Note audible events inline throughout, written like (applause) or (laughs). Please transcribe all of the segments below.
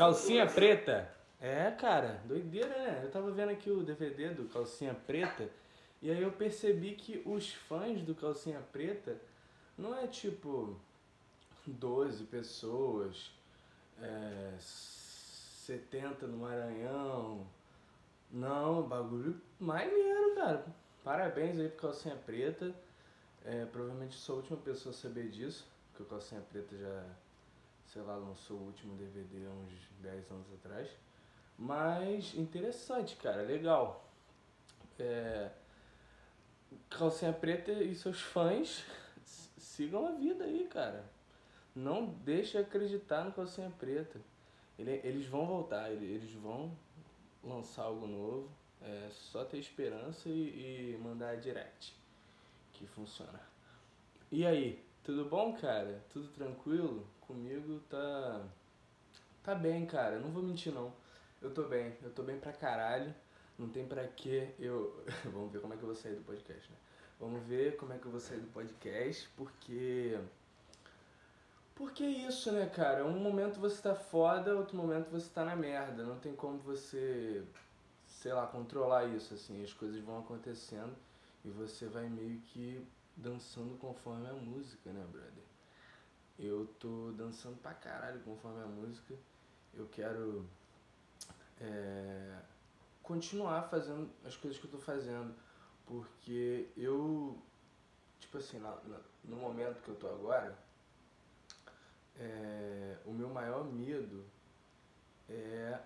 Calcinha preta. É, cara, doideira, né? Eu tava vendo aqui o DVD do Calcinha Preta e aí eu percebi que os fãs do Calcinha Preta não é tipo 12 pessoas, é, 70 no Maranhão. Não, bagulho maneiro, cara. Parabéns aí pro Calcinha Preta. É, provavelmente sou a última pessoa a saber disso, porque o Calcinha Preta já, sei lá, lançou o último DVD há uns 10 anos atrás. Mas interessante, cara, legal. É, Calcinha Preta e seus fãs sigam a vida aí, cara. Não deixe de acreditar no Calcinha Preta. Ele, eles vão voltar, eles vão lançar algo novo. É só ter esperança e, e mandar direct que funciona. E aí, tudo bom, cara? Tudo tranquilo? Comigo tá. Tá bem, cara. Não vou mentir, não. Eu tô bem. Eu tô bem pra caralho. Não tem pra que eu. (laughs) Vamos ver como é que eu vou sair do podcast, né? Vamos ver como é que eu vou sair do podcast, porque. Porque é isso, né, cara? Um momento você tá foda, outro momento você tá na merda. Não tem como você, sei lá, controlar isso, assim. As coisas vão acontecendo e você vai meio que dançando conforme a música, né, brother? Eu tô dançando pra caralho conforme a música. Eu quero é, continuar fazendo as coisas que eu tô fazendo. Porque eu, tipo assim, na, na, no momento que eu tô agora, é, o meu maior medo é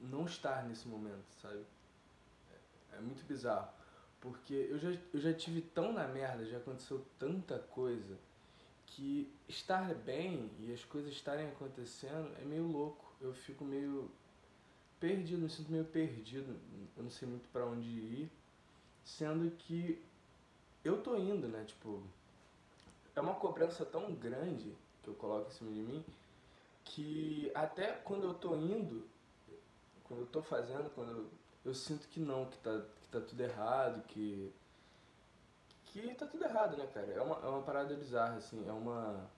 não estar nesse momento, sabe? É, é muito bizarro. Porque eu já, eu já tive tão na merda, já aconteceu tanta coisa, que estar bem e as coisas estarem acontecendo é meio louco. Eu fico meio perdido, me sinto meio perdido, eu não sei muito para onde ir, sendo que eu tô indo, né? Tipo, é uma cobrança tão grande que eu coloco em cima de mim que até quando eu tô indo, quando eu tô fazendo, quando eu, eu sinto que não, que tá que tá tudo errado, que. que tá tudo errado, né, cara? É uma, é uma parada bizarra, assim, é uma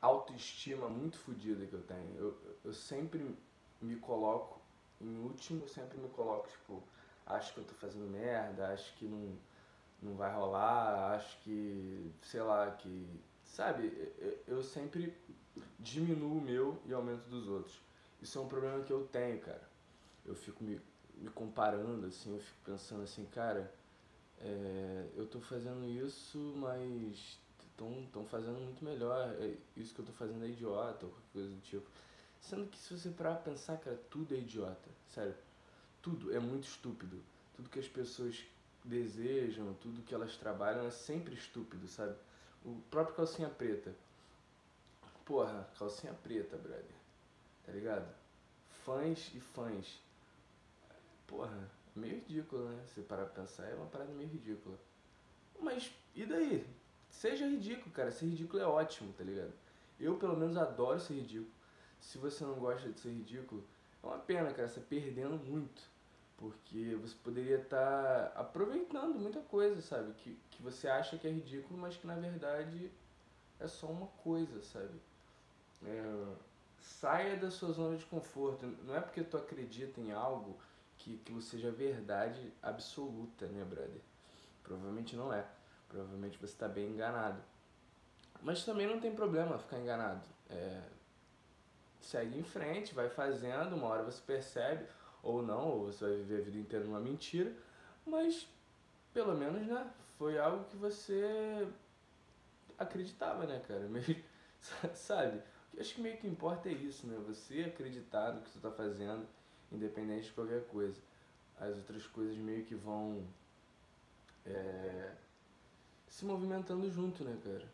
autoestima muito fodida que eu tenho. Eu, eu sempre me coloco em último, sempre me coloco, tipo, acho que eu tô fazendo merda, acho que não, não vai rolar, acho que, sei lá, que. Sabe, eu, eu sempre diminuo o meu e aumento dos outros. Isso é um problema que eu tenho, cara. Eu fico me me comparando, assim, eu fico pensando assim, cara, é, eu tô fazendo isso, mas estão fazendo muito melhor, é, isso que eu tô fazendo é idiota, ou coisa do tipo. Sendo que se você parar pra pensar, cara, tudo é idiota, sério. Tudo é muito estúpido. Tudo que as pessoas desejam, tudo que elas trabalham é sempre estúpido, sabe? O próprio calcinha preta. Porra, calcinha preta, brother. Tá ligado? Fãs e fãs porra, meio ridículo, né? Se parar pra pensar, é uma parada meio ridícula. Mas, e daí? Seja ridículo, cara. Ser ridículo é ótimo, tá ligado? Eu, pelo menos, adoro ser ridículo. Se você não gosta de ser ridículo, é uma pena, cara. Você tá perdendo muito. Porque você poderia estar tá aproveitando muita coisa, sabe? Que, que você acha que é ridículo, mas que na verdade é só uma coisa, sabe? É, saia da sua zona de conforto. Não é porque tu acredita em algo que aquilo seja verdade absoluta, né, brother? Provavelmente não é. Provavelmente você está bem enganado. Mas também não tem problema ficar enganado. É, segue em frente, vai fazendo, uma hora você percebe, ou não, ou você vai viver a vida inteira numa mentira, mas pelo menos, né, foi algo que você acreditava, né, cara? (laughs) Meio, sabe? Acho que meio que importa é isso, né? Você acreditar no que você está fazendo independente de qualquer coisa. As outras coisas meio que vão é, se movimentando junto, né, cara?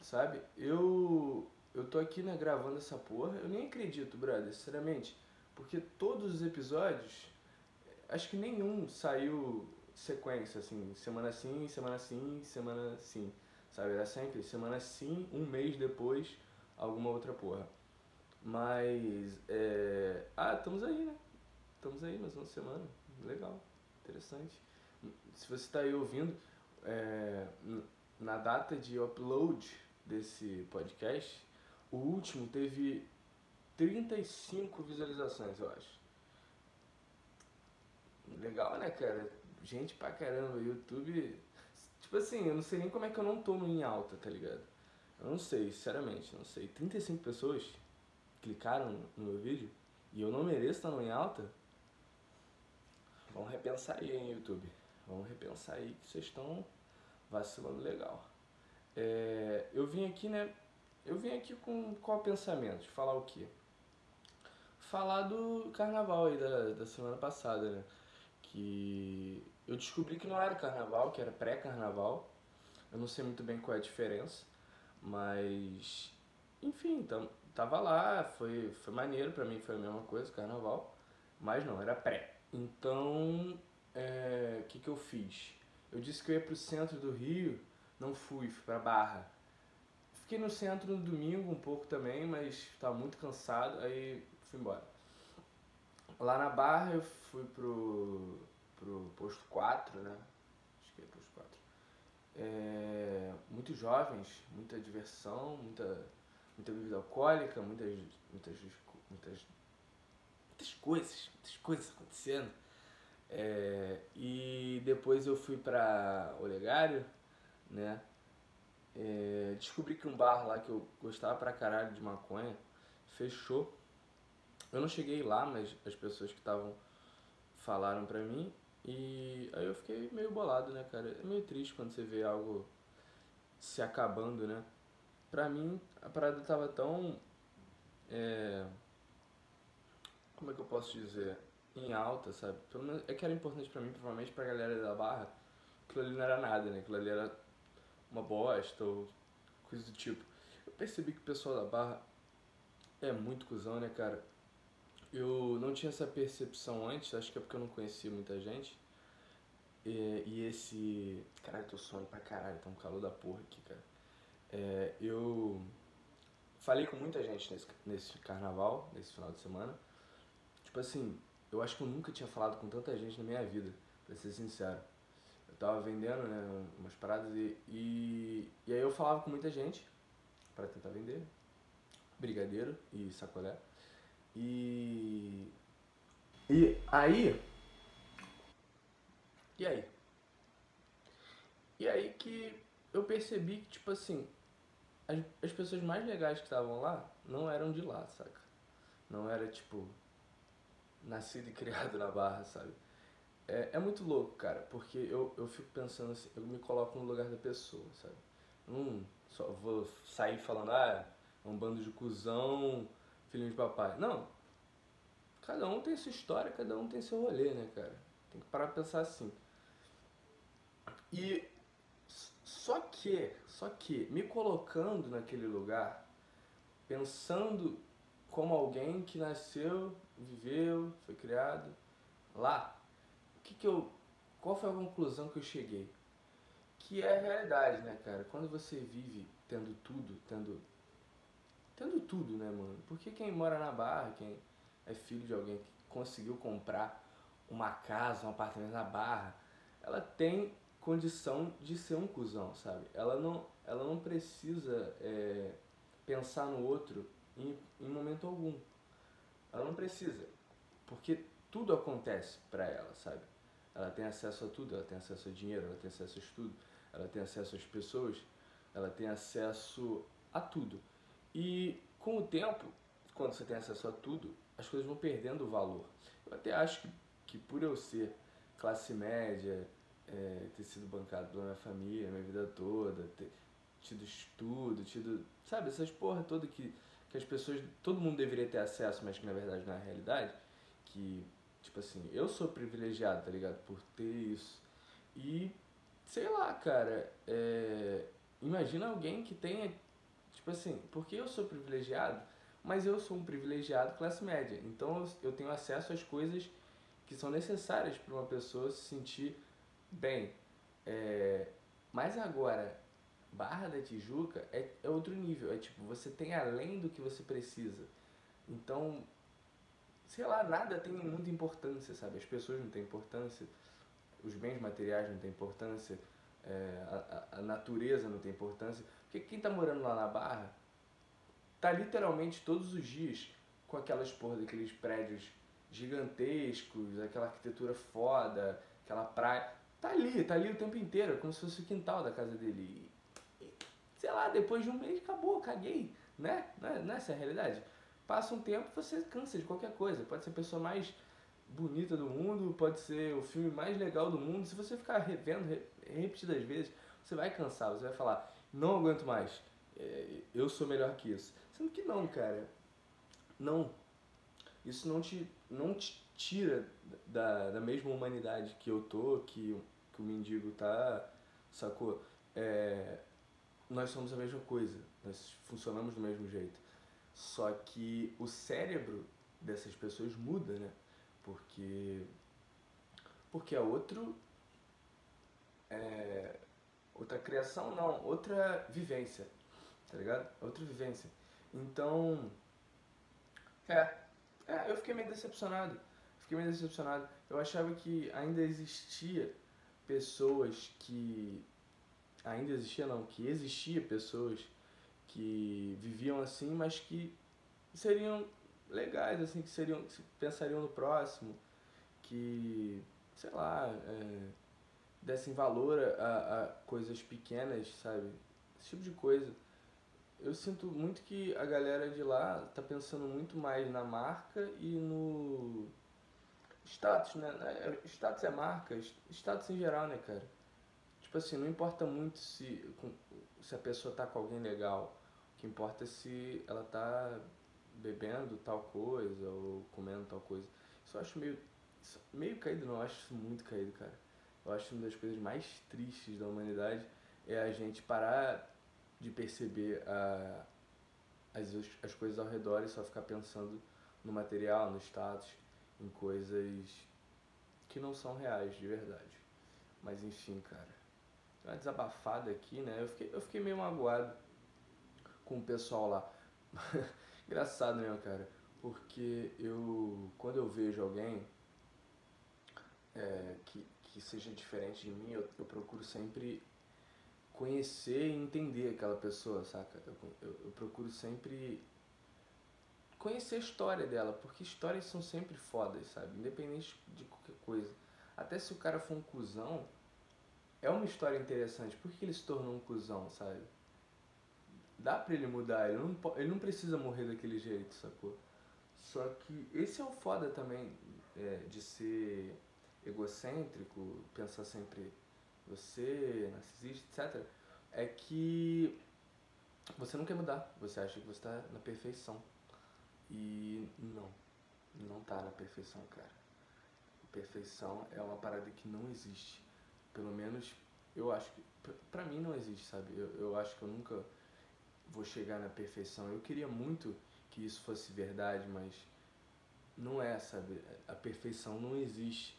Sabe? Eu eu tô aqui, né, gravando essa porra, eu nem acredito, brother, sinceramente. Porque todos os episódios, acho que nenhum saiu sequência, assim, semana sim, semana sim, semana sim. Sabe? Era sempre semana sim, um mês depois, alguma outra porra. Mas, é... ah, estamos aí, né? Estamos aí mais uma semana. Legal, interessante. Se você está aí ouvindo, é... na data de upload desse podcast, o último teve 35 visualizações, eu acho. Legal, né, cara? Gente pra caramba, YouTube. Tipo assim, eu não sei nem como é que eu não tô em alta, tá ligado? Eu não sei, sinceramente, não sei. 35 pessoas clicaram no meu vídeo e eu não mereço estar no em alta? Vamos repensar aí, hein, YouTube. Vamos repensar aí que vocês estão vacilando legal. É, eu vim aqui, né? Eu vim aqui com qual pensamento? Falar o quê? Falar do carnaval aí da, da semana passada, né? Que eu descobri que não era carnaval, que era pré-carnaval. Eu não sei muito bem qual é a diferença, mas enfim, então, tava lá, foi, foi maneiro, pra mim foi a mesma coisa, carnaval, mas não, era pré. Então, o é, que, que eu fiz? Eu disse que eu ia pro centro do Rio, não fui, fui pra Barra. Fiquei no centro no domingo um pouco também, mas estava muito cansado, aí fui embora. Lá na Barra eu fui pro, pro posto 4, né? Acho que é posto 4. É, muitos jovens, muita diversão, muita, muita bebida alcoólica, muitas, muitas, muitas, muitas coisas, muitas coisas acontecendo. É, e depois eu fui para Olegário, né? É, descobri que um bar lá que eu gostava pra caralho de maconha fechou. Eu não cheguei lá, mas as pessoas que estavam falaram pra mim. E aí eu fiquei meio bolado, né, cara? É meio triste quando você vê algo se acabando, né? Pra mim, a parada tava tão. É, como é que eu posso dizer? em alta, sabe? Pelo menos é que era importante pra mim, provavelmente pra galera da barra, aquilo ali não era nada, né? Aquilo ali era uma bosta ou coisa do tipo. Eu percebi que o pessoal da barra é muito cuzão, né, cara? Eu não tinha essa percepção antes, acho que é porque eu não conhecia muita gente. E, e esse. Caralho, tô suando pra caralho, tá um calor da porra aqui, cara. É, eu falei com muita gente nesse, nesse carnaval, nesse final de semana. Tipo assim, eu acho que eu nunca tinha falado com tanta gente na minha vida, pra ser sincero. Eu tava vendendo, né, umas paradas e, e, e aí eu falava com muita gente para tentar vender brigadeiro e sacolé. E e aí e aí? E aí que eu percebi que tipo assim, as, as pessoas mais legais que estavam lá não eram de lá, saca? Não era tipo nascido e (laughs) criado na Barra, sabe? É, é muito louco, cara, porque eu, eu fico pensando assim, eu me coloco no lugar da pessoa, sabe? Não só vou sair falando, ah, é um bando de cuzão, filho de papai. Não. Cada um tem sua história, cada um tem seu rolê, né, cara? Tem que parar pra pensar assim. E só que, só que, me colocando naquele lugar, pensando como alguém que nasceu, viveu, foi criado lá. O que que eu, qual foi a conclusão que eu cheguei? Que é a realidade, né, cara? Quando você vive tendo tudo, tendo tendo tudo, né, mano? Porque quem mora na Barra, quem é filho de alguém que conseguiu comprar uma casa, um apartamento na Barra, ela tem condição de ser um cuzão, sabe? Ela não, ela não precisa é, pensar no outro em, em momento algum. Ela não precisa, porque tudo acontece para ela, sabe? Ela tem acesso a tudo, ela tem acesso a dinheiro, ela tem acesso a estudo, ela tem acesso às pessoas, ela tem acesso a tudo. E com o tempo, quando você tem acesso a tudo, as coisas vão perdendo o valor. Eu até acho que, que por eu ser classe média, é, ter sido bancado pela minha família, minha vida toda, ter tido estudo, tido, sabe, essas porra toda que que as pessoas, todo mundo deveria ter acesso, mas que na verdade não é realidade, que, tipo assim, eu sou privilegiado, tá ligado, por ter isso. E, sei lá, cara, é, imagina alguém que tenha, tipo assim, porque eu sou privilegiado, mas eu sou um privilegiado classe média, então eu tenho acesso às coisas que são necessárias para uma pessoa se sentir bem. É, mas agora, Barra da Tijuca é, é outro nível. É tipo, você tem além do que você precisa. Então, sei lá, nada tem muita importância, sabe? As pessoas não têm importância, os bens materiais não têm importância, é, a, a, natureza não tem importância. Porque quem tá morando lá na Barra tá literalmente todos os dias com aquelas porra daqueles prédios gigantescos, aquela arquitetura foda, aquela praia. Tá ali, tá ali o tempo inteiro, como se fosse o quintal da casa dele. E, sei lá, depois de um mês acabou, caguei, né? É, não é essa a realidade? Passa um tempo você cansa de qualquer coisa. Pode ser a pessoa mais bonita do mundo, pode ser o filme mais legal do mundo. Se você ficar revendo repetidas vezes, você vai cansar, você vai falar, não aguento mais, é, eu sou melhor que isso. Sendo que não, cara. Não. Isso não te, não te tira da, da mesma humanidade que eu tô, que, que o mendigo tá, sacou? É, nós somos a mesma coisa, nós funcionamos do mesmo jeito. Só que o cérebro dessas pessoas muda, né? Porque, porque é outro. É, outra criação, não, outra vivência, tá ligado? Outra vivência. Então. É, é, eu fiquei meio decepcionado. Fiquei meio decepcionado. Eu achava que ainda existia pessoas que. Ainda existia não, que existia pessoas que viviam assim, mas que seriam legais, assim, que seriam, que pensariam no próximo, que, sei lá, é, dessem valor a, a coisas pequenas, sabe? Esse tipo de coisa. Eu sinto muito que a galera de lá tá pensando muito mais na marca e no status, né? É, status é marca, status em geral, né, cara? Tipo assim, não importa muito se, se a pessoa tá com alguém legal. O que importa é se ela tá bebendo tal coisa ou comendo tal coisa. Isso eu acho meio, meio caído, não, eu acho isso muito caído, cara. Eu acho uma das coisas mais tristes da humanidade é a gente parar de perceber a, as, as coisas ao redor e só ficar pensando no material, no status, em coisas que não são reais de verdade. Mas enfim, cara. Uma desabafada aqui, né? Eu fiquei, eu fiquei meio magoado com o pessoal lá. (laughs) Engraçado mesmo, cara. Porque eu, quando eu vejo alguém é, que, que seja diferente de mim, eu, eu procuro sempre conhecer e entender aquela pessoa, saca? Eu, eu, eu, procuro sempre conhecer a história dela, porque histórias são sempre fodas, sabe? Independente de qualquer coisa. Até se o cara for um cuzão, é uma história interessante. Por que ele se tornou um cuzão, sabe? dá pra ele mudar, ele não, ele não precisa morrer daquele jeito, sacou? Só que esse é o foda também é, de ser egocêntrico, pensar sempre você, narcisista, etc. É que você não quer mudar, você acha que você está na perfeição. E não, não tá na perfeição, cara. Perfeição é uma parada que não existe. Pelo menos eu acho que, pra mim não existe, sabe? Eu, eu acho que eu nunca vou chegar na perfeição. Eu queria muito que isso fosse verdade, mas não é, sabe? A perfeição não existe.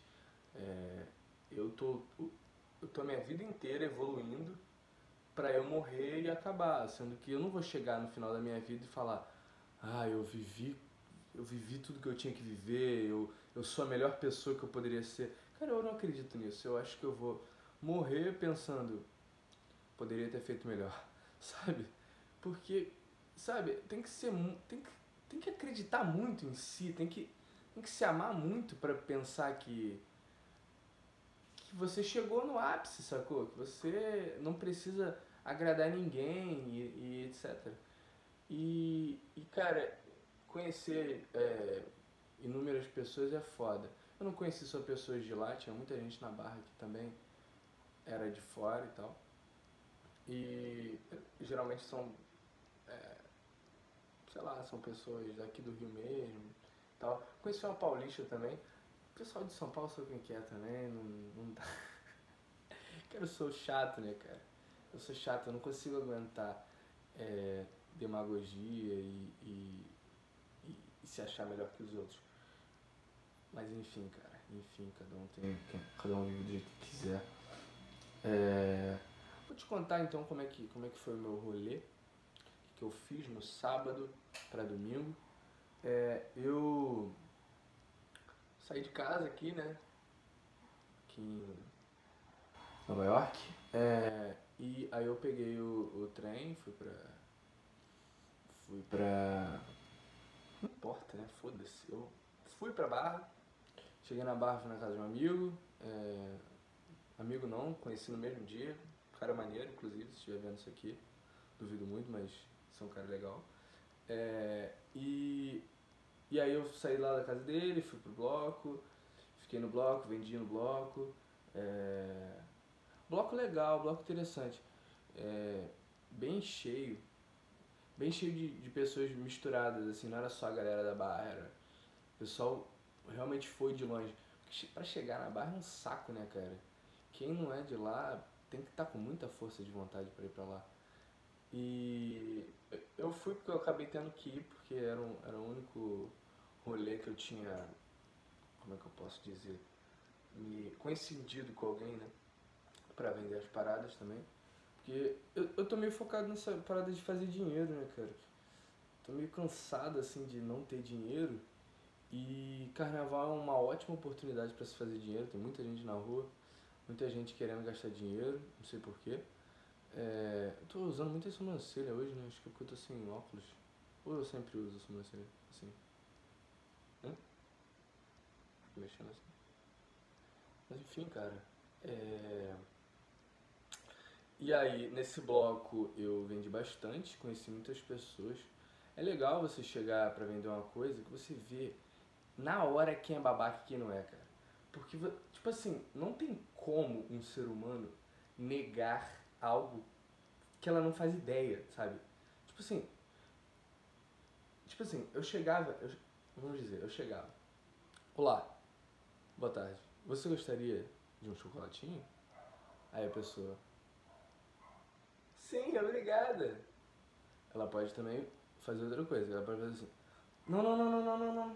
É, eu tô eu tô a minha vida inteira evoluindo para eu morrer e acabar, sendo que eu não vou chegar no final da minha vida e falar: "Ah, eu vivi eu vivi tudo que eu tinha que viver, eu eu sou a melhor pessoa que eu poderia ser". Cara, eu não acredito nisso. Eu acho que eu vou morrer pensando poderia ter feito melhor, (laughs) sabe? Porque, sabe, tem que ser. Tem que, tem que acreditar muito em si, tem que, tem que se amar muito para pensar que. que você chegou no ápice, sacou? Que você não precisa agradar ninguém e, e etc. E, e, cara, conhecer é, inúmeras pessoas é foda. Eu não conheci só pessoas de lá, tinha muita gente na barra que também era de fora e tal. E geralmente são é, sei lá, são pessoas daqui do Rio mesmo tal. Conheci uma paulista também. O pessoal de São Paulo sabe quem que é também, não, não dá. (laughs) eu sou chato, né, cara? Eu sou chato, eu não consigo aguentar é, demagogia e, e, e, e, se achar melhor que os outros. Mas enfim, cara, enfim, cada um tem. Cada um vive do jeito que quiser. É, vou te contar então como é que, como é que foi o meu rolê que eu fiz no sábado para domingo. É, eu saí de casa aqui, né? Aqui em Nova York. É, e aí eu peguei o, o trem, fui pra. Fui pra. Não importa, né? Foda-se. Eu fui pra Barra, cheguei na Barra, fui na casa de um amigo. É... Amigo não, conheci no mesmo dia. Cara maneiro, inclusive, se estiver vendo isso aqui. Duvido muito, mas sou um cara legal. É... E... e aí eu saí lá da casa dele, fui pro bloco, fiquei no bloco, vendi no bloco. É... Bloco legal, bloco interessante. É... Bem cheio, bem cheio de, de pessoas misturadas, assim, não era só a galera da barra, era. O pessoal realmente foi de longe. Para chegar na barra é um saco, né, cara? Quem não é de lá tem que estar tá com muita força de vontade para ir para lá. E eu fui porque eu acabei tendo que ir, porque era, um, era o único rolê que eu tinha, como é que eu posso dizer, me coincidido com alguém, né? Pra vender as paradas também. Porque eu, eu tô meio focado nessa parada de fazer dinheiro, né, cara? Tô meio cansado, assim, de não ter dinheiro. E carnaval é uma ótima oportunidade para se fazer dinheiro. Tem muita gente na rua, muita gente querendo gastar dinheiro, não sei porquê. É, eu tô usando muita sobrancelha hoje, né? Acho que é porque eu tô sem óculos. Ou eu sempre uso sobrancelha, assim. Hã? Mexendo assim. Mas enfim, cara. É... E aí, nesse bloco eu vendi bastante, conheci muitas pessoas. É legal você chegar para vender uma coisa que você vê na hora quem é babaca e quem não é, cara. Porque, tipo assim, não tem como um ser humano negar algo que ela não faz ideia, sabe? Tipo assim, tipo assim, eu chegava, eu, vamos dizer, eu chegava. Olá, boa tarde. Você gostaria de um chocolatinho? Aí a pessoa, Sim, obrigada. Ela pode também fazer outra coisa. Ela pode fazer assim. Não, não, não, não, não, não, não.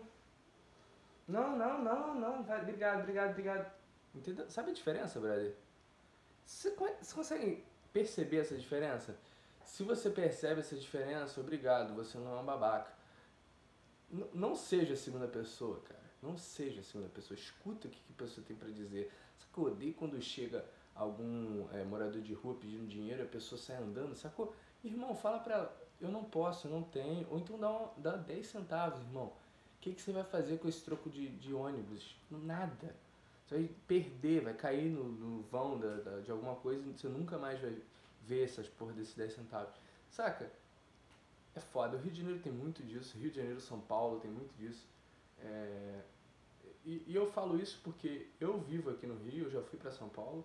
Não, não, não, não. Obrigado, obrigado, obrigado. Entendeu? Sabe a diferença, brother? Você, consegue perceber essa diferença? Se você percebe essa diferença, obrigado, você não é um babaca. N não seja a segunda pessoa, cara. Não seja a segunda pessoa. Escuta o que, que a pessoa tem para dizer. Odeio quando chega algum é, morador de rua pedindo dinheiro, a pessoa sai andando, sacou? Irmão, fala pra ela, eu não posso, eu não tenho. Ou então dá, dá 10 centavos, irmão. O que, que você vai fazer com esse troco de, de ônibus? Nada. Você vai perder, vai cair no, no vão da, da, de alguma coisa você nunca mais vai ver essas porra desses 10 centavos. Saca? É foda. O Rio de Janeiro tem muito disso. Rio de Janeiro, São Paulo tem muito disso. É... E, e eu falo isso porque eu vivo aqui no Rio, eu já fui para São Paulo.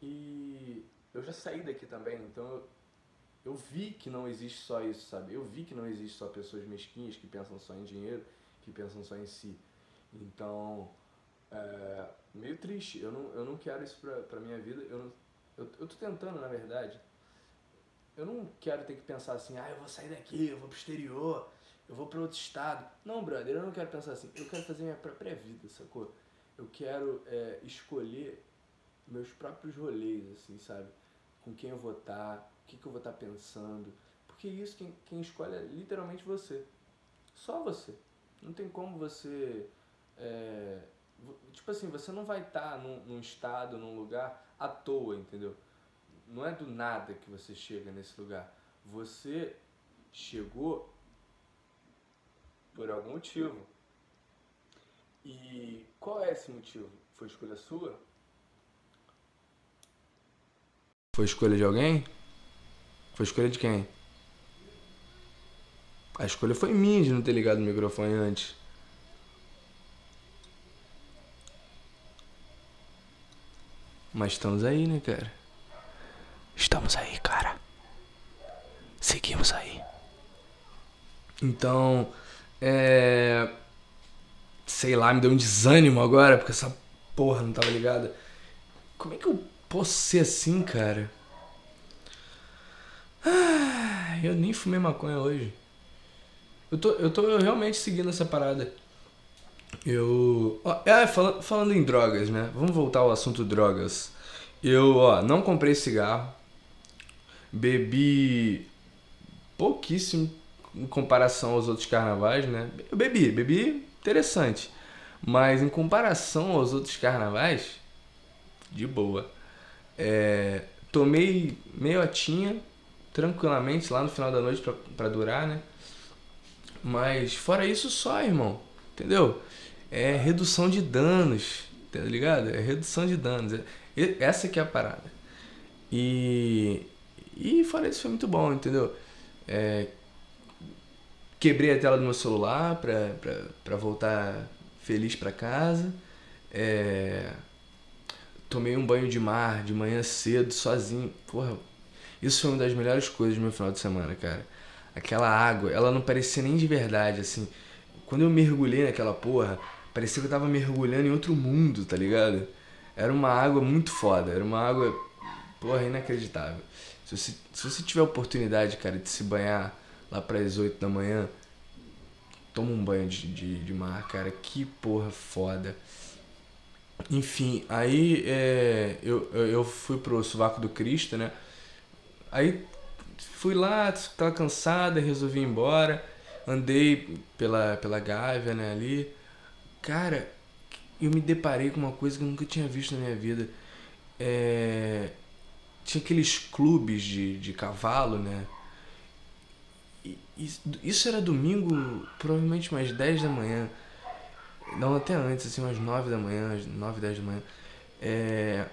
E eu já saí daqui também, então eu, eu vi que não existe só isso, sabe? Eu vi que não existe só pessoas mesquinhas que pensam só em dinheiro, que pensam só em si. Então, é, meio triste. Eu não, eu não quero isso pra, pra minha vida. Eu, eu, eu tô tentando, na verdade. Eu não quero ter que pensar assim, ah, eu vou sair daqui, eu vou pro exterior, eu vou para outro estado. Não, brother, eu não quero pensar assim. Eu quero fazer minha própria vida, sacou? Eu quero é, escolher meus próprios rolês, assim, sabe? Com quem eu vou estar, tá, o que, que eu vou estar tá pensando. Porque isso quem, quem escolhe é literalmente você. Só você. Não tem como você. É, tipo assim, você não vai estar tá num, num estado, num lugar à toa, entendeu? Não é do nada que você chega nesse lugar. Você chegou por algum motivo. E qual é esse motivo? Foi escolha sua? Foi escolha de alguém? Foi escolha de quem? A escolha foi minha de não ter ligado o microfone antes. Mas estamos aí, né, cara? Estamos aí, cara. Seguimos aí. Então, é. Sei lá, me deu um desânimo agora, porque essa porra não tava ligada. Como é que eu posso ser assim, cara? Ah, eu nem fumei maconha hoje. Eu tô, eu tô realmente seguindo essa parada. Eu. Ó, é, falando em drogas, né? Vamos voltar ao assunto drogas. Eu, ó, não comprei cigarro. Bebi pouquíssimo em comparação aos outros carnavais, né? Eu bebi, bebi interessante. Mas em comparação aos outros carnavais, de boa. É, tomei meiotinha, tranquilamente, lá no final da noite para durar, né? Mas fora isso só, irmão. Entendeu? É redução de danos, tá ligado? É redução de danos. É, essa que é a parada. E, e fora isso foi muito bom, entendeu? É, quebrei a tela do meu celular pra, pra, pra voltar feliz pra casa. É, tomei um banho de mar de manhã cedo, sozinho. Porra, isso foi uma das melhores coisas do meu final de semana, cara. Aquela água, ela não parecia nem de verdade, assim. Quando eu mergulhei naquela porra, parecia que eu tava mergulhando em outro mundo, tá ligado? Era uma água muito foda, era uma água, porra, inacreditável. Se você, se você tiver oportunidade, cara, de se banhar lá para as 8 da manhã, toma um banho de, de, de mar, cara, que porra foda. Enfim, aí é, eu, eu fui pro Sovaco do Cristo, né? Aí fui lá, tava cansada, resolvi ir embora. Andei pela, pela Gávea, né, ali. Cara, eu me deparei com uma coisa que eu nunca tinha visto na minha vida. É, tinha aqueles clubes de, de cavalo, né? E, isso era domingo, provavelmente mais 10 da manhã. Não, até antes, assim, umas 9 da manhã, 9, 10 da manhã. É,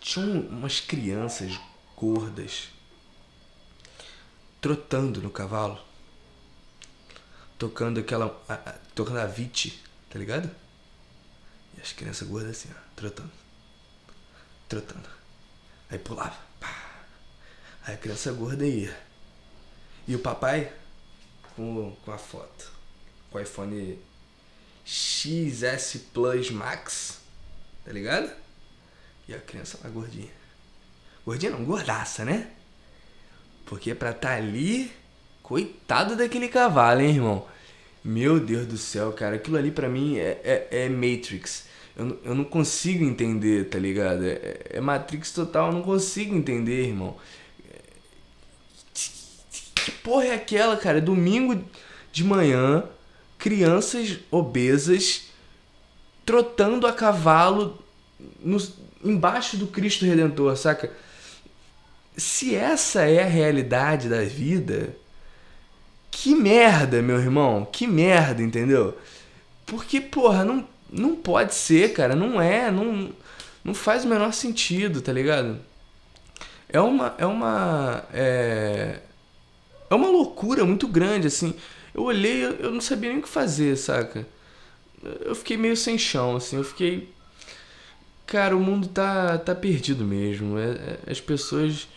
tinham umas crianças gordas trotando no cavalo. Tocando aquela. A, a, tocando a vite, tá ligado? E as crianças gordas assim, ó, trotando. Trotando. Aí pulava. Pá. Aí a criança gorda ia. E o papai com, com a foto. Com o iPhone XS Plus Max. Tá ligado? E a criança lá gordinha. Gordinha não, gordaça, né? Porque pra tá ali, coitado daquele cavalo, hein, irmão? Meu Deus do céu, cara. Aquilo ali pra mim é, é, é Matrix. Eu, eu não consigo entender, tá ligado? É, é Matrix total, eu não consigo entender, irmão. Que porra é aquela, cara? Domingo de manhã, crianças obesas trotando a cavalo no, embaixo do Cristo Redentor, saca? Se essa é a realidade da vida, que merda, meu irmão, que merda, entendeu? Porque, porra, não, não pode ser, cara, não é, não, não faz o menor sentido, tá ligado? É uma, é uma, é, é uma loucura muito grande, assim. Eu olhei, eu, não sabia nem o que fazer, saca? Eu fiquei meio sem chão, assim, eu fiquei... Cara, o mundo tá, tá perdido mesmo. É, é, as pessoas,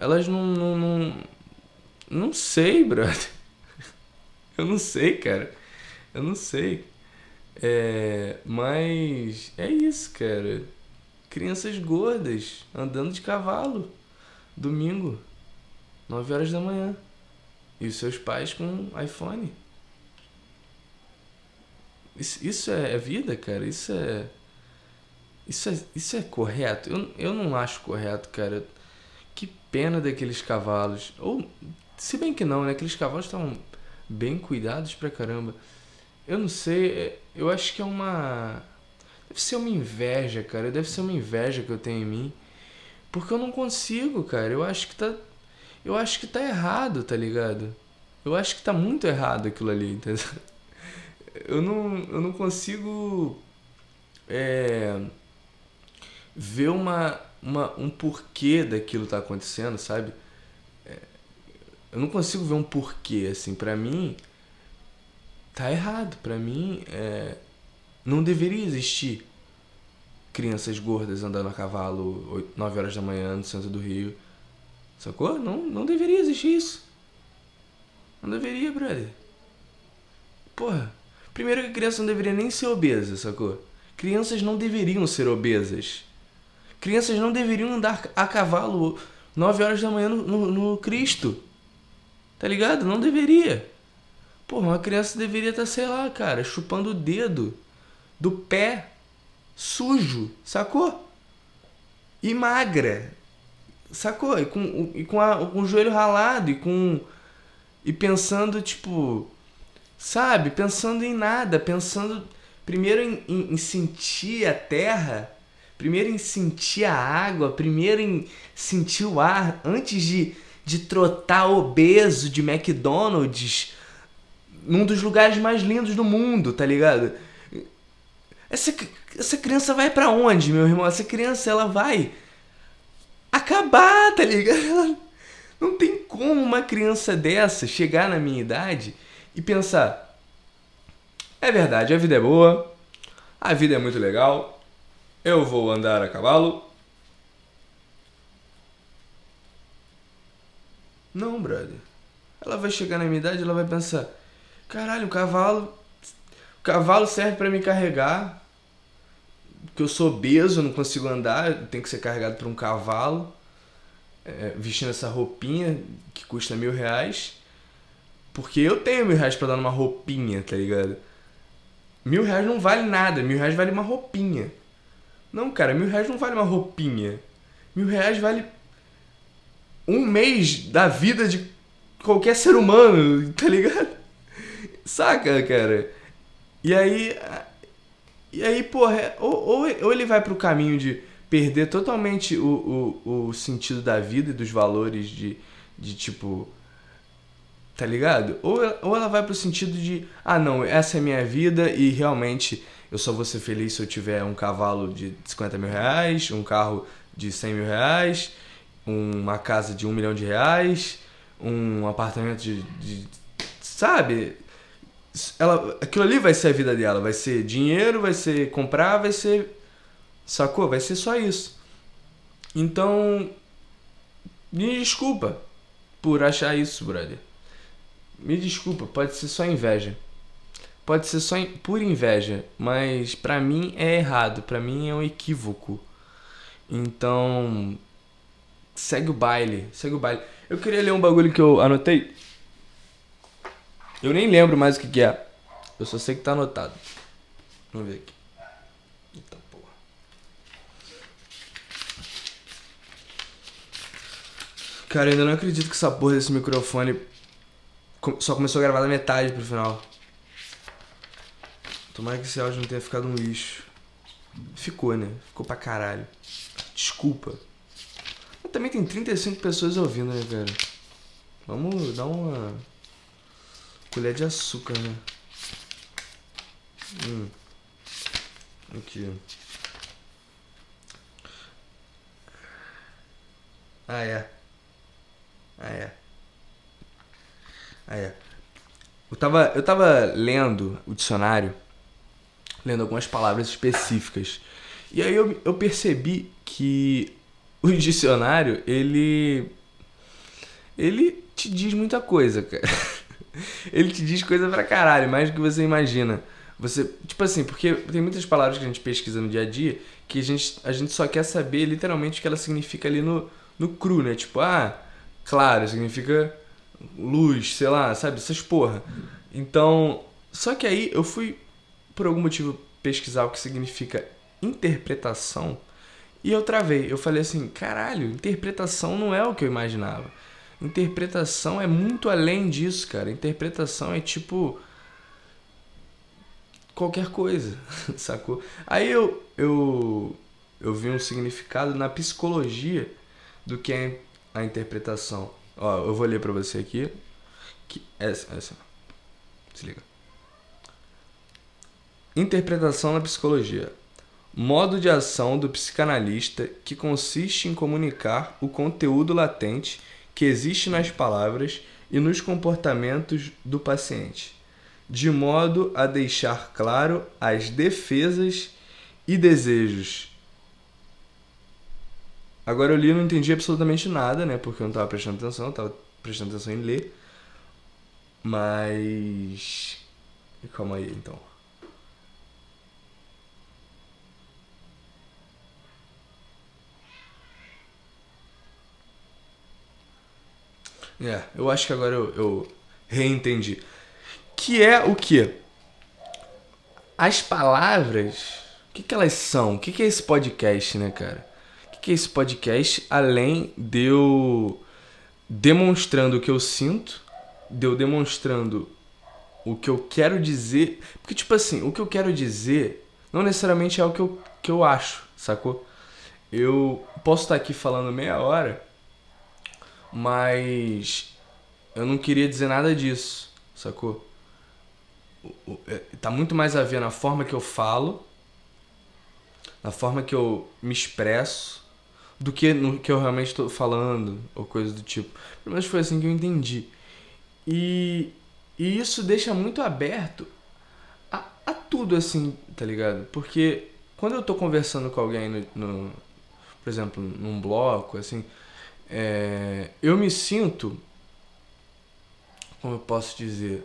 elas não, não, não... Não sei, brother. (laughs) Eu não sei, cara. Eu não sei. É, mas é isso, cara. Crianças gordas andando de cavalo. Domingo, 9 horas da manhã. E os seus pais com iPhone. Isso, isso é, é vida, cara? Isso é. Isso é, isso é correto? Eu, eu não acho correto, cara. Que pena daqueles cavalos. Ou, se bem que não, né? Aqueles cavalos estavam bem cuidados pra caramba. Eu não sei, é, eu acho que é uma. Deve ser uma inveja, cara. Deve ser uma inveja que eu tenho em mim. Porque eu não consigo, cara. Eu acho que tá. Eu acho que tá errado, tá ligado? Eu acho que tá muito errado aquilo ali, entendeu? (laughs) Eu não, eu não consigo. É, ver uma, uma, um porquê daquilo tá acontecendo, sabe? É, eu não consigo ver um porquê, assim. Pra mim, tá errado. Para mim, é, não deveria existir crianças gordas andando a cavalo 8, 9 horas da manhã no centro do Rio. Sacou? Não, não deveria existir isso. Não deveria, brother. Porra. Primeiro que a criança não deveria nem ser obesa, sacou? Crianças não deveriam ser obesas. Crianças não deveriam andar a cavalo 9 horas da manhã no, no, no Cristo. Tá ligado? Não deveria. Porra, uma criança deveria estar, tá, sei lá, cara, chupando o dedo do pé sujo, sacou? E magra, sacou? E com, e com, a, com o joelho ralado e com. E pensando, tipo. Sabe? Pensando em nada, pensando primeiro em, em, em sentir a terra, primeiro em sentir a água, primeiro em sentir o ar, antes de, de trotar obeso de McDonald's num dos lugares mais lindos do mundo, tá ligado? Essa, essa criança vai para onde, meu irmão? Essa criança, ela vai acabar, tá ligado? (laughs) não tem como uma criança dessa chegar na minha idade e pensar: é verdade, a vida é boa, a vida é muito legal, eu vou andar a cavalo. Não, brother. Ela vai chegar na minha idade e ela vai pensar: caralho, o cavalo. O cavalo serve para me carregar. Que eu sou obeso, não consigo andar, tenho que ser carregado por um cavalo. É, vestindo essa roupinha que custa mil reais. Porque eu tenho mil reais pra dar numa roupinha, tá ligado? Mil reais não vale nada, mil reais vale uma roupinha. Não, cara, mil reais não vale uma roupinha. Mil reais vale um mês da vida de qualquer ser humano, (laughs) tá ligado? Saca, cara? E aí. E aí, porra, é, ou, ou, ou ele vai pro caminho de perder totalmente o, o, o sentido da vida e dos valores de, de tipo. Tá ligado? Ou, ou ela vai pro sentido de, ah não, essa é minha vida e realmente eu só vou ser feliz se eu tiver um cavalo de 50 mil reais, um carro de 100 mil reais, uma casa de um milhão de reais, um apartamento de. de sabe? Ela, aquilo ali vai ser a vida dela. Vai ser dinheiro, vai ser comprar, vai ser Sacou? Vai ser só isso. Então, me desculpa por achar isso, brother. Me desculpa, pode ser só inveja. Pode ser só por inveja, mas para mim é errado, para mim é um equívoco. Então, segue o baile, segue o baile. Eu queria ler um bagulho que eu anotei. Eu nem lembro mais o que, que é. Eu só sei que tá anotado. Vamos ver aqui. Cara, eu ainda não acredito que essa porra desse microfone só começou a gravar da metade pro final. Tomara que esse áudio não tenha ficado um lixo. Ficou, né? Ficou pra caralho. Desculpa. Mas também tem 35 pessoas ouvindo, né, cara? Vamos dar uma colher de açúcar, né? Hum. Aqui. Ah, é. Ah, é. Ah, é. Eu tava, eu tava lendo o dicionário, lendo algumas palavras específicas. E aí eu, eu percebi que (laughs) o dicionário, ele. Ele te diz muita coisa, cara. (laughs) ele te diz coisa pra caralho, mais do que você imagina. Você, tipo assim, porque tem muitas palavras que a gente pesquisa no dia a dia que a gente, a gente só quer saber literalmente o que ela significa ali no, no cru, né? Tipo, ah, claro, significa luz, sei lá, sabe? Essas porra. Então, só que aí eu fui, por algum motivo, pesquisar o que significa interpretação e eu travei. Eu falei assim: caralho, interpretação não é o que eu imaginava. Interpretação é muito além disso, cara. Interpretação é tipo. qualquer coisa, (laughs) sacou? Aí eu, eu, eu vi um significado na psicologia do que é a interpretação. Ó, eu vou ler para você aqui. Que essa, essa. Se liga. Interpretação na psicologia. Modo de ação do psicanalista que consiste em comunicar o conteúdo latente que existe nas palavras e nos comportamentos do paciente, de modo a deixar claro as defesas e desejos Agora eu li e não entendi absolutamente nada, né? Porque eu não tava prestando atenção, eu tava prestando atenção em ler. Mas. Calma aí então. É, eu acho que agora eu, eu reentendi. Que é o que? As palavras, o que, que elas são? O que, que é esse podcast, né, cara? Que é esse podcast além de eu demonstrando o que eu sinto, de eu demonstrando o que eu quero dizer. Porque, tipo assim, o que eu quero dizer não necessariamente é o que eu, que eu acho, sacou? Eu posso estar aqui falando meia hora, mas eu não queria dizer nada disso, sacou? é, tá muito mais a ver na forma que eu falo, na forma que eu me expresso, do que no que eu realmente estou falando, ou coisa do tipo. Pelo menos foi assim que eu entendi. E, e isso deixa muito aberto a, a tudo, assim, tá ligado? Porque quando eu tô conversando com alguém, no, no por exemplo, num bloco, assim, é, eu me sinto, como eu posso dizer,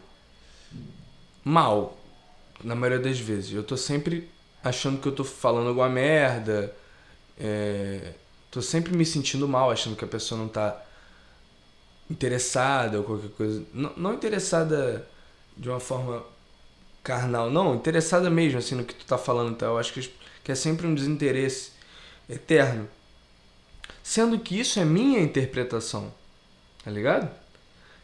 mal, na maioria das vezes. Eu tô sempre achando que eu tô falando alguma merda, é, tô sempre me sentindo mal, achando que a pessoa não tá interessada ou qualquer coisa. Não, não interessada de uma forma carnal, não, interessada mesmo assim no que tu tá falando, então eu acho que, que é sempre um desinteresse eterno. Sendo que isso é minha interpretação, tá ligado?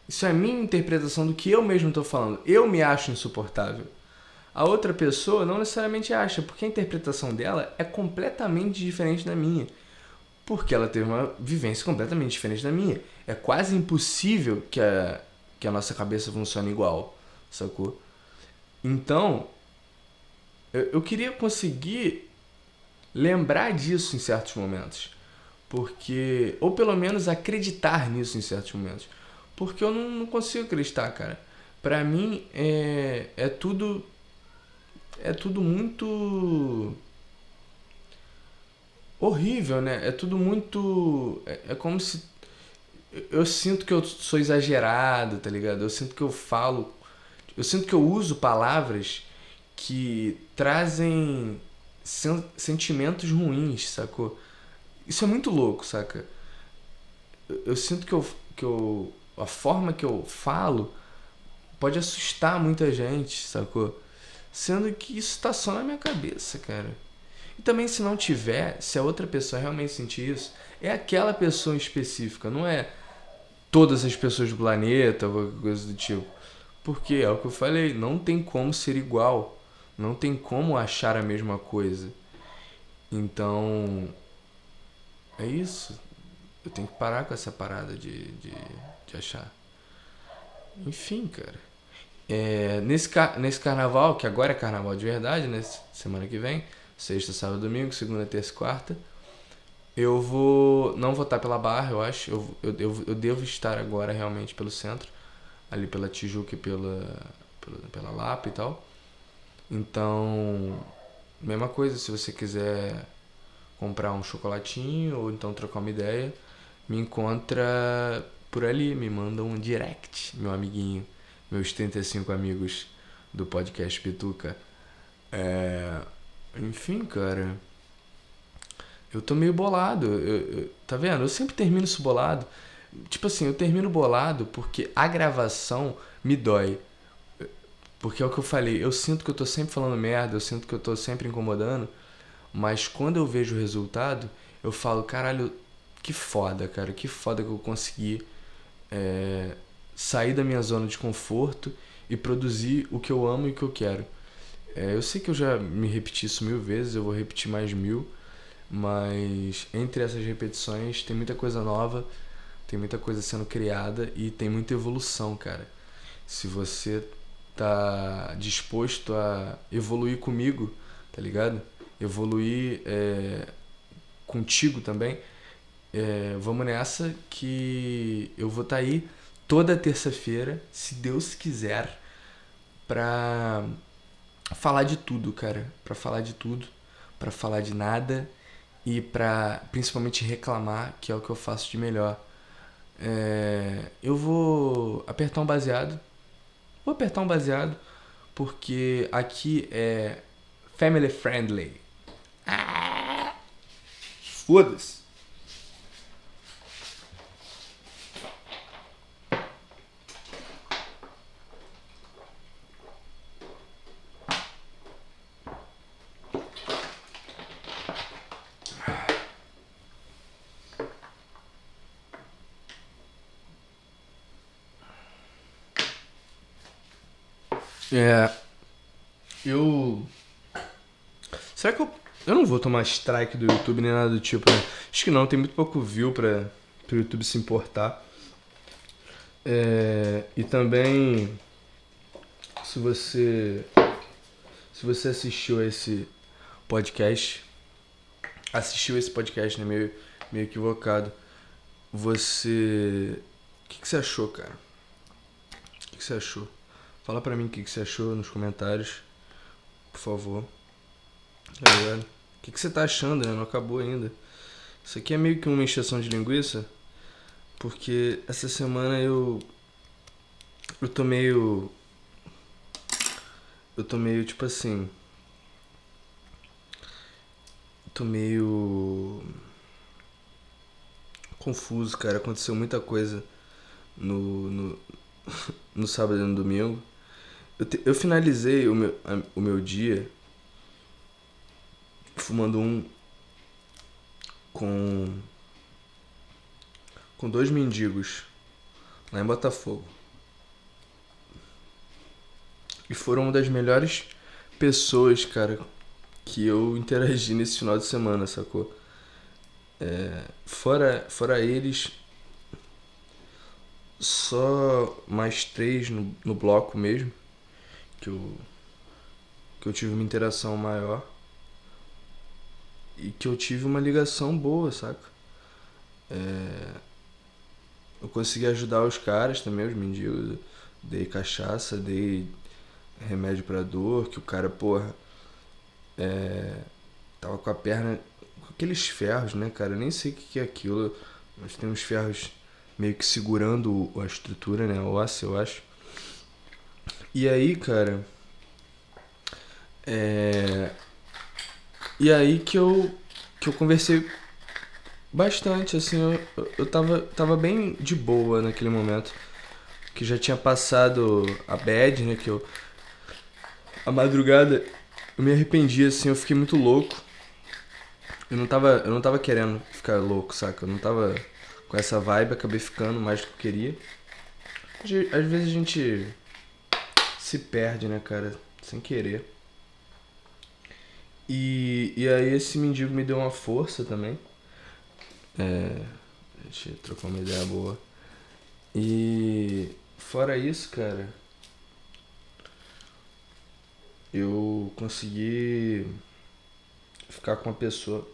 Isso é minha interpretação do que eu mesmo estou falando. Eu me acho insuportável. A outra pessoa não necessariamente acha, porque a interpretação dela é completamente diferente da minha. Porque ela teve uma vivência completamente diferente da minha. É quase impossível que a, que a nossa cabeça funcione igual, sacou? Então, eu, eu queria conseguir lembrar disso em certos momentos. Porque. Ou pelo menos acreditar nisso em certos momentos. Porque eu não, não consigo acreditar, cara. Pra mim é, é tudo. É tudo muito. Horrível, né? É tudo muito. É, é como se. Eu sinto que eu sou exagerado, tá ligado? Eu sinto que eu falo. Eu sinto que eu uso palavras que trazem sen sentimentos ruins, sacou? Isso é muito louco, saca? Eu, eu sinto que eu, que eu a forma que eu falo pode assustar muita gente, sacou? Sendo que isso tá só na minha cabeça, cara. E também se não tiver, se a outra pessoa realmente sentir isso, é aquela pessoa específica, não é todas as pessoas do planeta coisa do tipo. Porque é o que eu falei, não tem como ser igual. Não tem como achar a mesma coisa. Então, é isso. Eu tenho que parar com essa parada de, de de achar. Enfim, cara. É, nesse, nesse carnaval, que agora é carnaval de verdade, né? Semana que vem, sexta, sábado, domingo, segunda, terça quarta. Eu vou. Não vou estar pela barra, eu acho. Eu, eu, eu, eu devo estar agora realmente pelo centro. Ali pela Tijuca e pela, pela, pela Lapa e tal. Então. Mesma coisa, se você quiser comprar um chocolatinho ou então trocar uma ideia, me encontra por ali, me manda um direct, meu amiguinho, meus 35 amigos do podcast Pituca. É... Enfim, cara. Eu tô meio bolado. Eu, eu, tá vendo? Eu sempre termino isso bolado. Tipo assim, eu termino bolado porque a gravação me dói. Porque é o que eu falei, eu sinto que eu tô sempre falando merda, eu sinto que eu tô sempre incomodando, mas quando eu vejo o resultado, eu falo, caralho, que foda, cara, que foda que eu consegui é, sair da minha zona de conforto e produzir o que eu amo e o que eu quero. É, eu sei que eu já me repeti isso mil vezes, eu vou repetir mais mil, mas entre essas repetições tem muita coisa nova, tem muita coisa sendo criada e tem muita evolução, cara. Se você tá disposto a evoluir comigo, tá ligado? Evoluir é, contigo também, é, vamos nessa que eu vou estar tá aí toda terça-feira, se Deus quiser, pra falar de tudo, cara. Pra falar de tudo, pra falar de nada e pra principalmente reclamar, que é o que eu faço de melhor. É, eu vou apertar um baseado. Vou apertar um baseado porque aqui é family friendly. Ah, Foda-se. É. Eu. Será que eu. Eu não vou tomar strike do YouTube nem nada do tipo, né? Acho que não, tem muito pouco view pra, pro YouTube se importar. É, e também. se você se você assistiu esse podcast, assistiu esse podcast, né, meio meio equivocado. Você o que, que você achou, cara? O que, que você achou? Fala pra mim o que, que você achou nos comentários, por favor. Tá? O que, que você tá achando, né? Não acabou ainda. Isso aqui é meio que uma encheção de linguiça, porque essa semana eu. Eu tô meio. Eu tô meio tipo assim. Tô meio. Confuso, cara. Aconteceu muita coisa no, no, (laughs) no sábado e no domingo. Eu, te, eu finalizei o meu, a, o meu dia fumando um com com dois mendigos lá em Botafogo. E foram uma das melhores pessoas, cara, que eu interagi nesse final de semana, sacou? É, fora, fora eles, só mais três no, no bloco mesmo, que eu, que eu tive uma interação maior e que eu tive uma ligação boa, saca? É... Eu consegui ajudar os caras também, os mendigos. Dei cachaça, dei remédio pra dor, que o cara, porra, é... tava com a perna com aqueles ferros, né, cara? Eu nem sei o que é aquilo, mas tem uns ferros meio que segurando a estrutura, né, o óssea, eu acho. E aí, cara, é e aí que eu, que eu conversei bastante, assim, eu, eu tava, tava bem de boa naquele momento. Que já tinha passado a bad, né? Que eu. A madrugada eu me arrependi, assim, eu fiquei muito louco. Eu não tava, eu não tava querendo ficar louco, saca? Eu não tava com essa vibe, acabei ficando mais do que eu queria. Às vezes a gente se perde, né, cara? Sem querer. E, e aí esse mendigo me deu uma força também. É, a gente trocou uma ideia boa. E fora isso, cara, eu consegui ficar com uma pessoa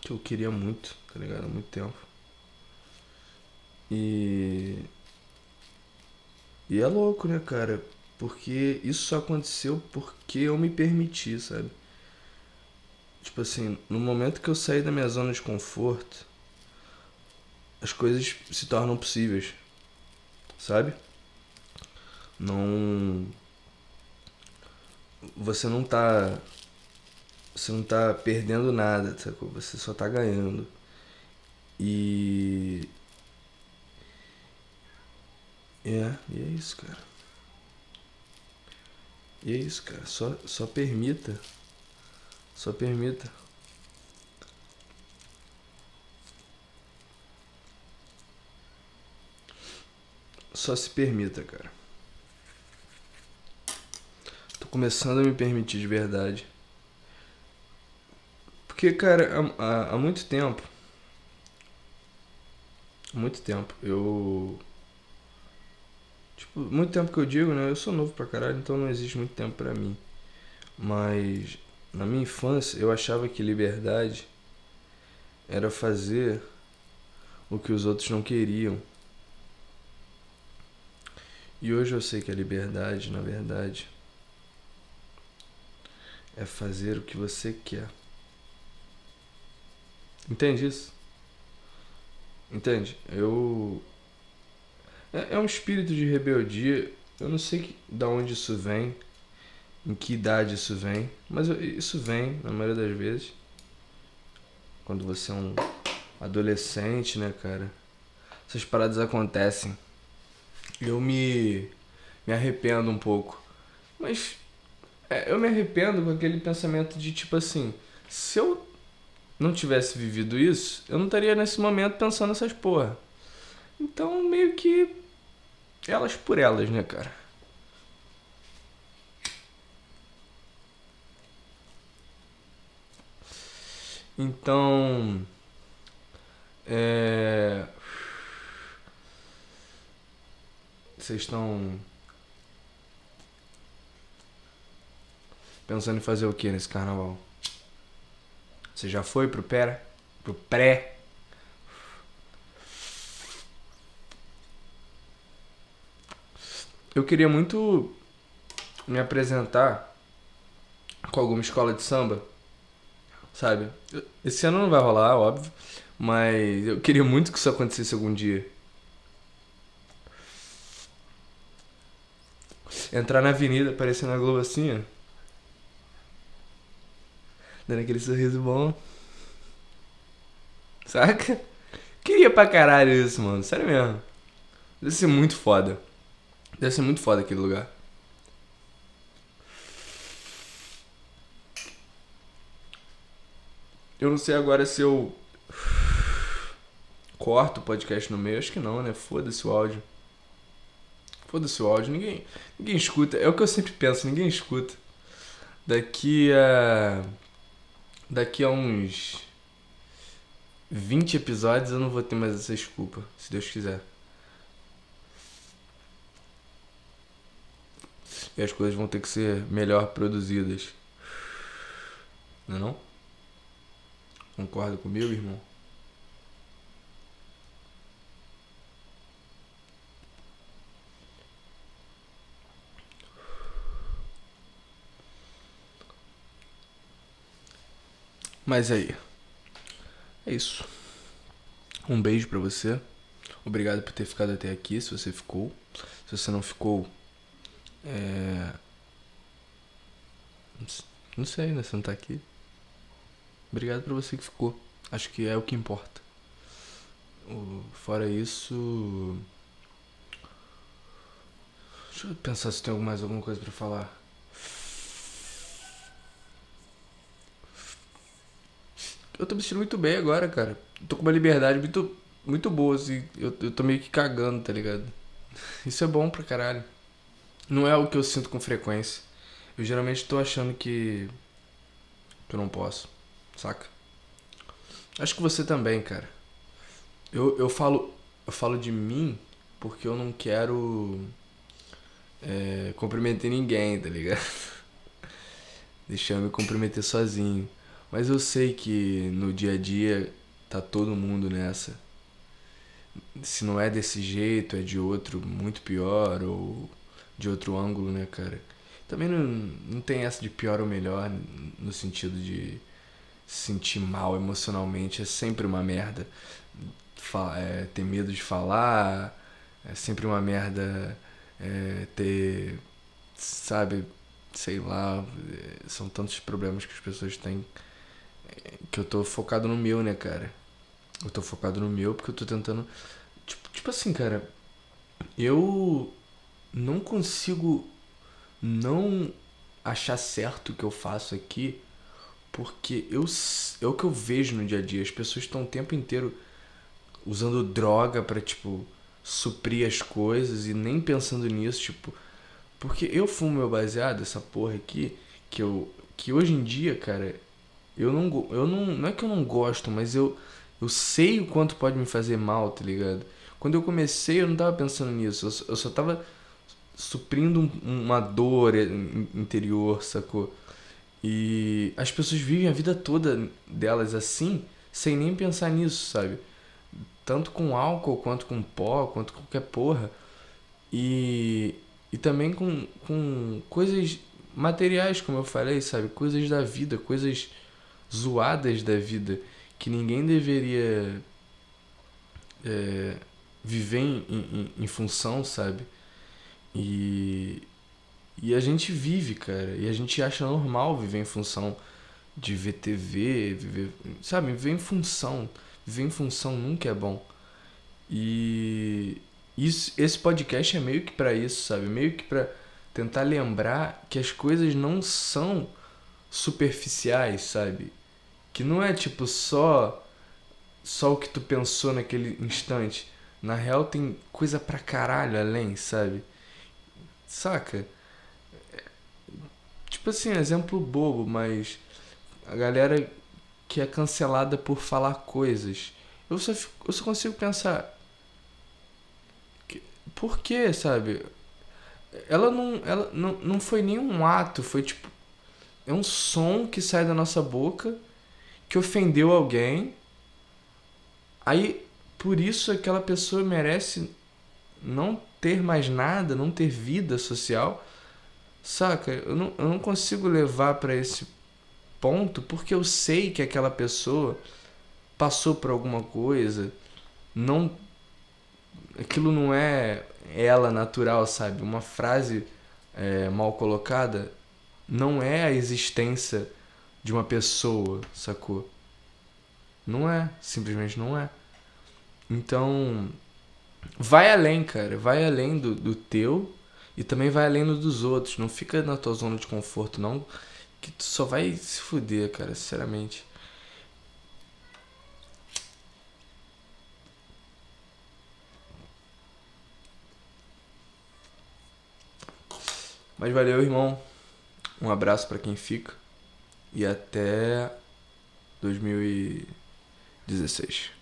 que eu queria muito, tá ligado? Há muito tempo. E. E é louco, né, cara? Porque isso só aconteceu porque eu me permiti, sabe? Tipo assim, no momento que eu saí da minha zona de conforto, as coisas se tornam possíveis. Sabe? Não. Você não tá. Você não tá perdendo nada, sacou? Você só tá ganhando. E. É, e é isso, cara. E é isso, cara. Só, só permita. Só permita. Só se permita, cara. Tô começando a me permitir de verdade. Porque, cara, há, há, há muito tempo. Há muito tempo. Eu Tipo, muito tempo que eu digo, né? Eu sou novo pra caralho, então não existe muito tempo pra mim. Mas na minha infância eu achava que liberdade era fazer o que os outros não queriam. E hoje eu sei que a liberdade, na verdade, é fazer o que você quer. Entende isso? Entende? Eu é, é um espírito de rebeldia. Eu não sei que, da onde isso vem, em que idade isso vem, mas isso vem na maioria das vezes. Quando você é um adolescente, né, cara? Essas paradas acontecem. Eu me, me arrependo um pouco. Mas é, eu me arrependo com aquele pensamento de tipo assim: se eu não tivesse vivido isso, eu não estaria nesse momento pensando nessas porra. Então, meio que elas por elas, né, cara? Então. É. Vocês estão. Pensando em fazer o que nesse carnaval? Você já foi pro pé, Pro pré? Eu queria muito me apresentar com alguma escola de samba, sabe? Esse ano não vai rolar, óbvio, mas eu queria muito que isso acontecesse algum dia. Entrar na avenida, aparecendo na Globo assim, ó. Dando aquele sorriso bom. Saca? Queria pra caralho isso, mano. Sério mesmo. Deve ser muito foda. Deve ser muito foda aquele lugar. Eu não sei agora se eu corto o podcast no meio. Acho que não, né? Foda-se o áudio. Foda-se o áudio. Ninguém, ninguém escuta. É o que eu sempre penso. Ninguém escuta. Daqui a... Daqui a uns... 20 episódios eu não vou ter mais essa desculpa. Se Deus quiser. E as coisas vão ter que ser melhor produzidas. Não é não? Concorda comigo, irmão? Mas aí. É isso. Um beijo para você. Obrigado por ter ficado até aqui, se você ficou. Se você não ficou, é... Não sei, né? Você não tá aqui. Obrigado pra você que ficou. Acho que é o que importa. Fora isso. Deixa eu pensar se tem mais alguma coisa para falar. Eu tô me sentindo muito bem agora, cara. tô com uma liberdade muito, muito boa, assim. Eu, eu tô meio que cagando, tá ligado? Isso é bom pra caralho. Não é o que eu sinto com frequência. Eu geralmente tô achando que. que eu não posso, saca? Acho que você também, cara. Eu, eu falo. Eu falo de mim porque eu não quero. É, comprometer ninguém, tá ligado? (laughs) Deixar eu me comprometer sozinho. Mas eu sei que no dia a dia tá todo mundo nessa. Se não é desse jeito, é de outro muito pior, ou de outro ângulo, né, cara? Também não, não tem essa de pior ou melhor no sentido de se sentir mal emocionalmente. É sempre uma merda. É, ter medo de falar, é sempre uma merda é, ter, sabe, sei lá, é, são tantos problemas que as pessoas têm é, que eu tô focado no meu, né, cara? Eu tô focado no meu porque eu tô tentando. Tipo, tipo assim, cara, eu não consigo não achar certo o que eu faço aqui, porque eu, é o que eu vejo no dia a dia. As pessoas estão o tempo inteiro usando droga para tipo, suprir as coisas e nem pensando nisso, tipo. Porque eu fumo meu baseado, essa porra aqui, que eu. Que hoje em dia, cara, eu não. Eu não. Não é que eu não gosto, mas eu. Eu sei o quanto pode me fazer mal, tá ligado? Quando eu comecei, eu não tava pensando nisso. Eu, eu só tava suprindo uma dor interior, sacou? E as pessoas vivem a vida toda delas assim, sem nem pensar nisso, sabe? Tanto com álcool, quanto com pó, quanto com qualquer porra. E, e também com, com coisas materiais, como eu falei, sabe? Coisas da vida, coisas zoadas da vida que ninguém deveria é, viver em, em, em função, sabe? E, e a gente vive, cara. E a gente acha normal viver em função de ver TV, viver. Sabe, viver em função. Viver em função nunca é bom. E isso, esse podcast é meio que para isso, sabe? Meio que para tentar lembrar que as coisas não são superficiais, sabe? Que não é tipo só só o que tu pensou naquele instante. Na real tem coisa pra caralho além, sabe? Saca? Tipo assim, exemplo bobo, mas a galera que é cancelada por falar coisas. Eu só, fico, eu só consigo pensar. Que, por que, sabe? Ela não, ela não, não foi nenhum ato, foi tipo. é um som que sai da nossa boca que ofendeu alguém. Aí, por isso, aquela pessoa merece não ter mais nada, não ter vida social. Saca? Eu não, eu não consigo levar para esse ponto porque eu sei que aquela pessoa passou por alguma coisa, não aquilo não é ela natural, sabe? Uma frase é, mal colocada não é a existência de uma pessoa, sacou? Não é, simplesmente não é. Então, vai além, cara, vai além do, do teu e também vai além do dos outros. Não fica na tua zona de conforto, não, que tu só vai se fuder, cara, sinceramente. Mas valeu, irmão. Um abraço para quem fica e até 2016.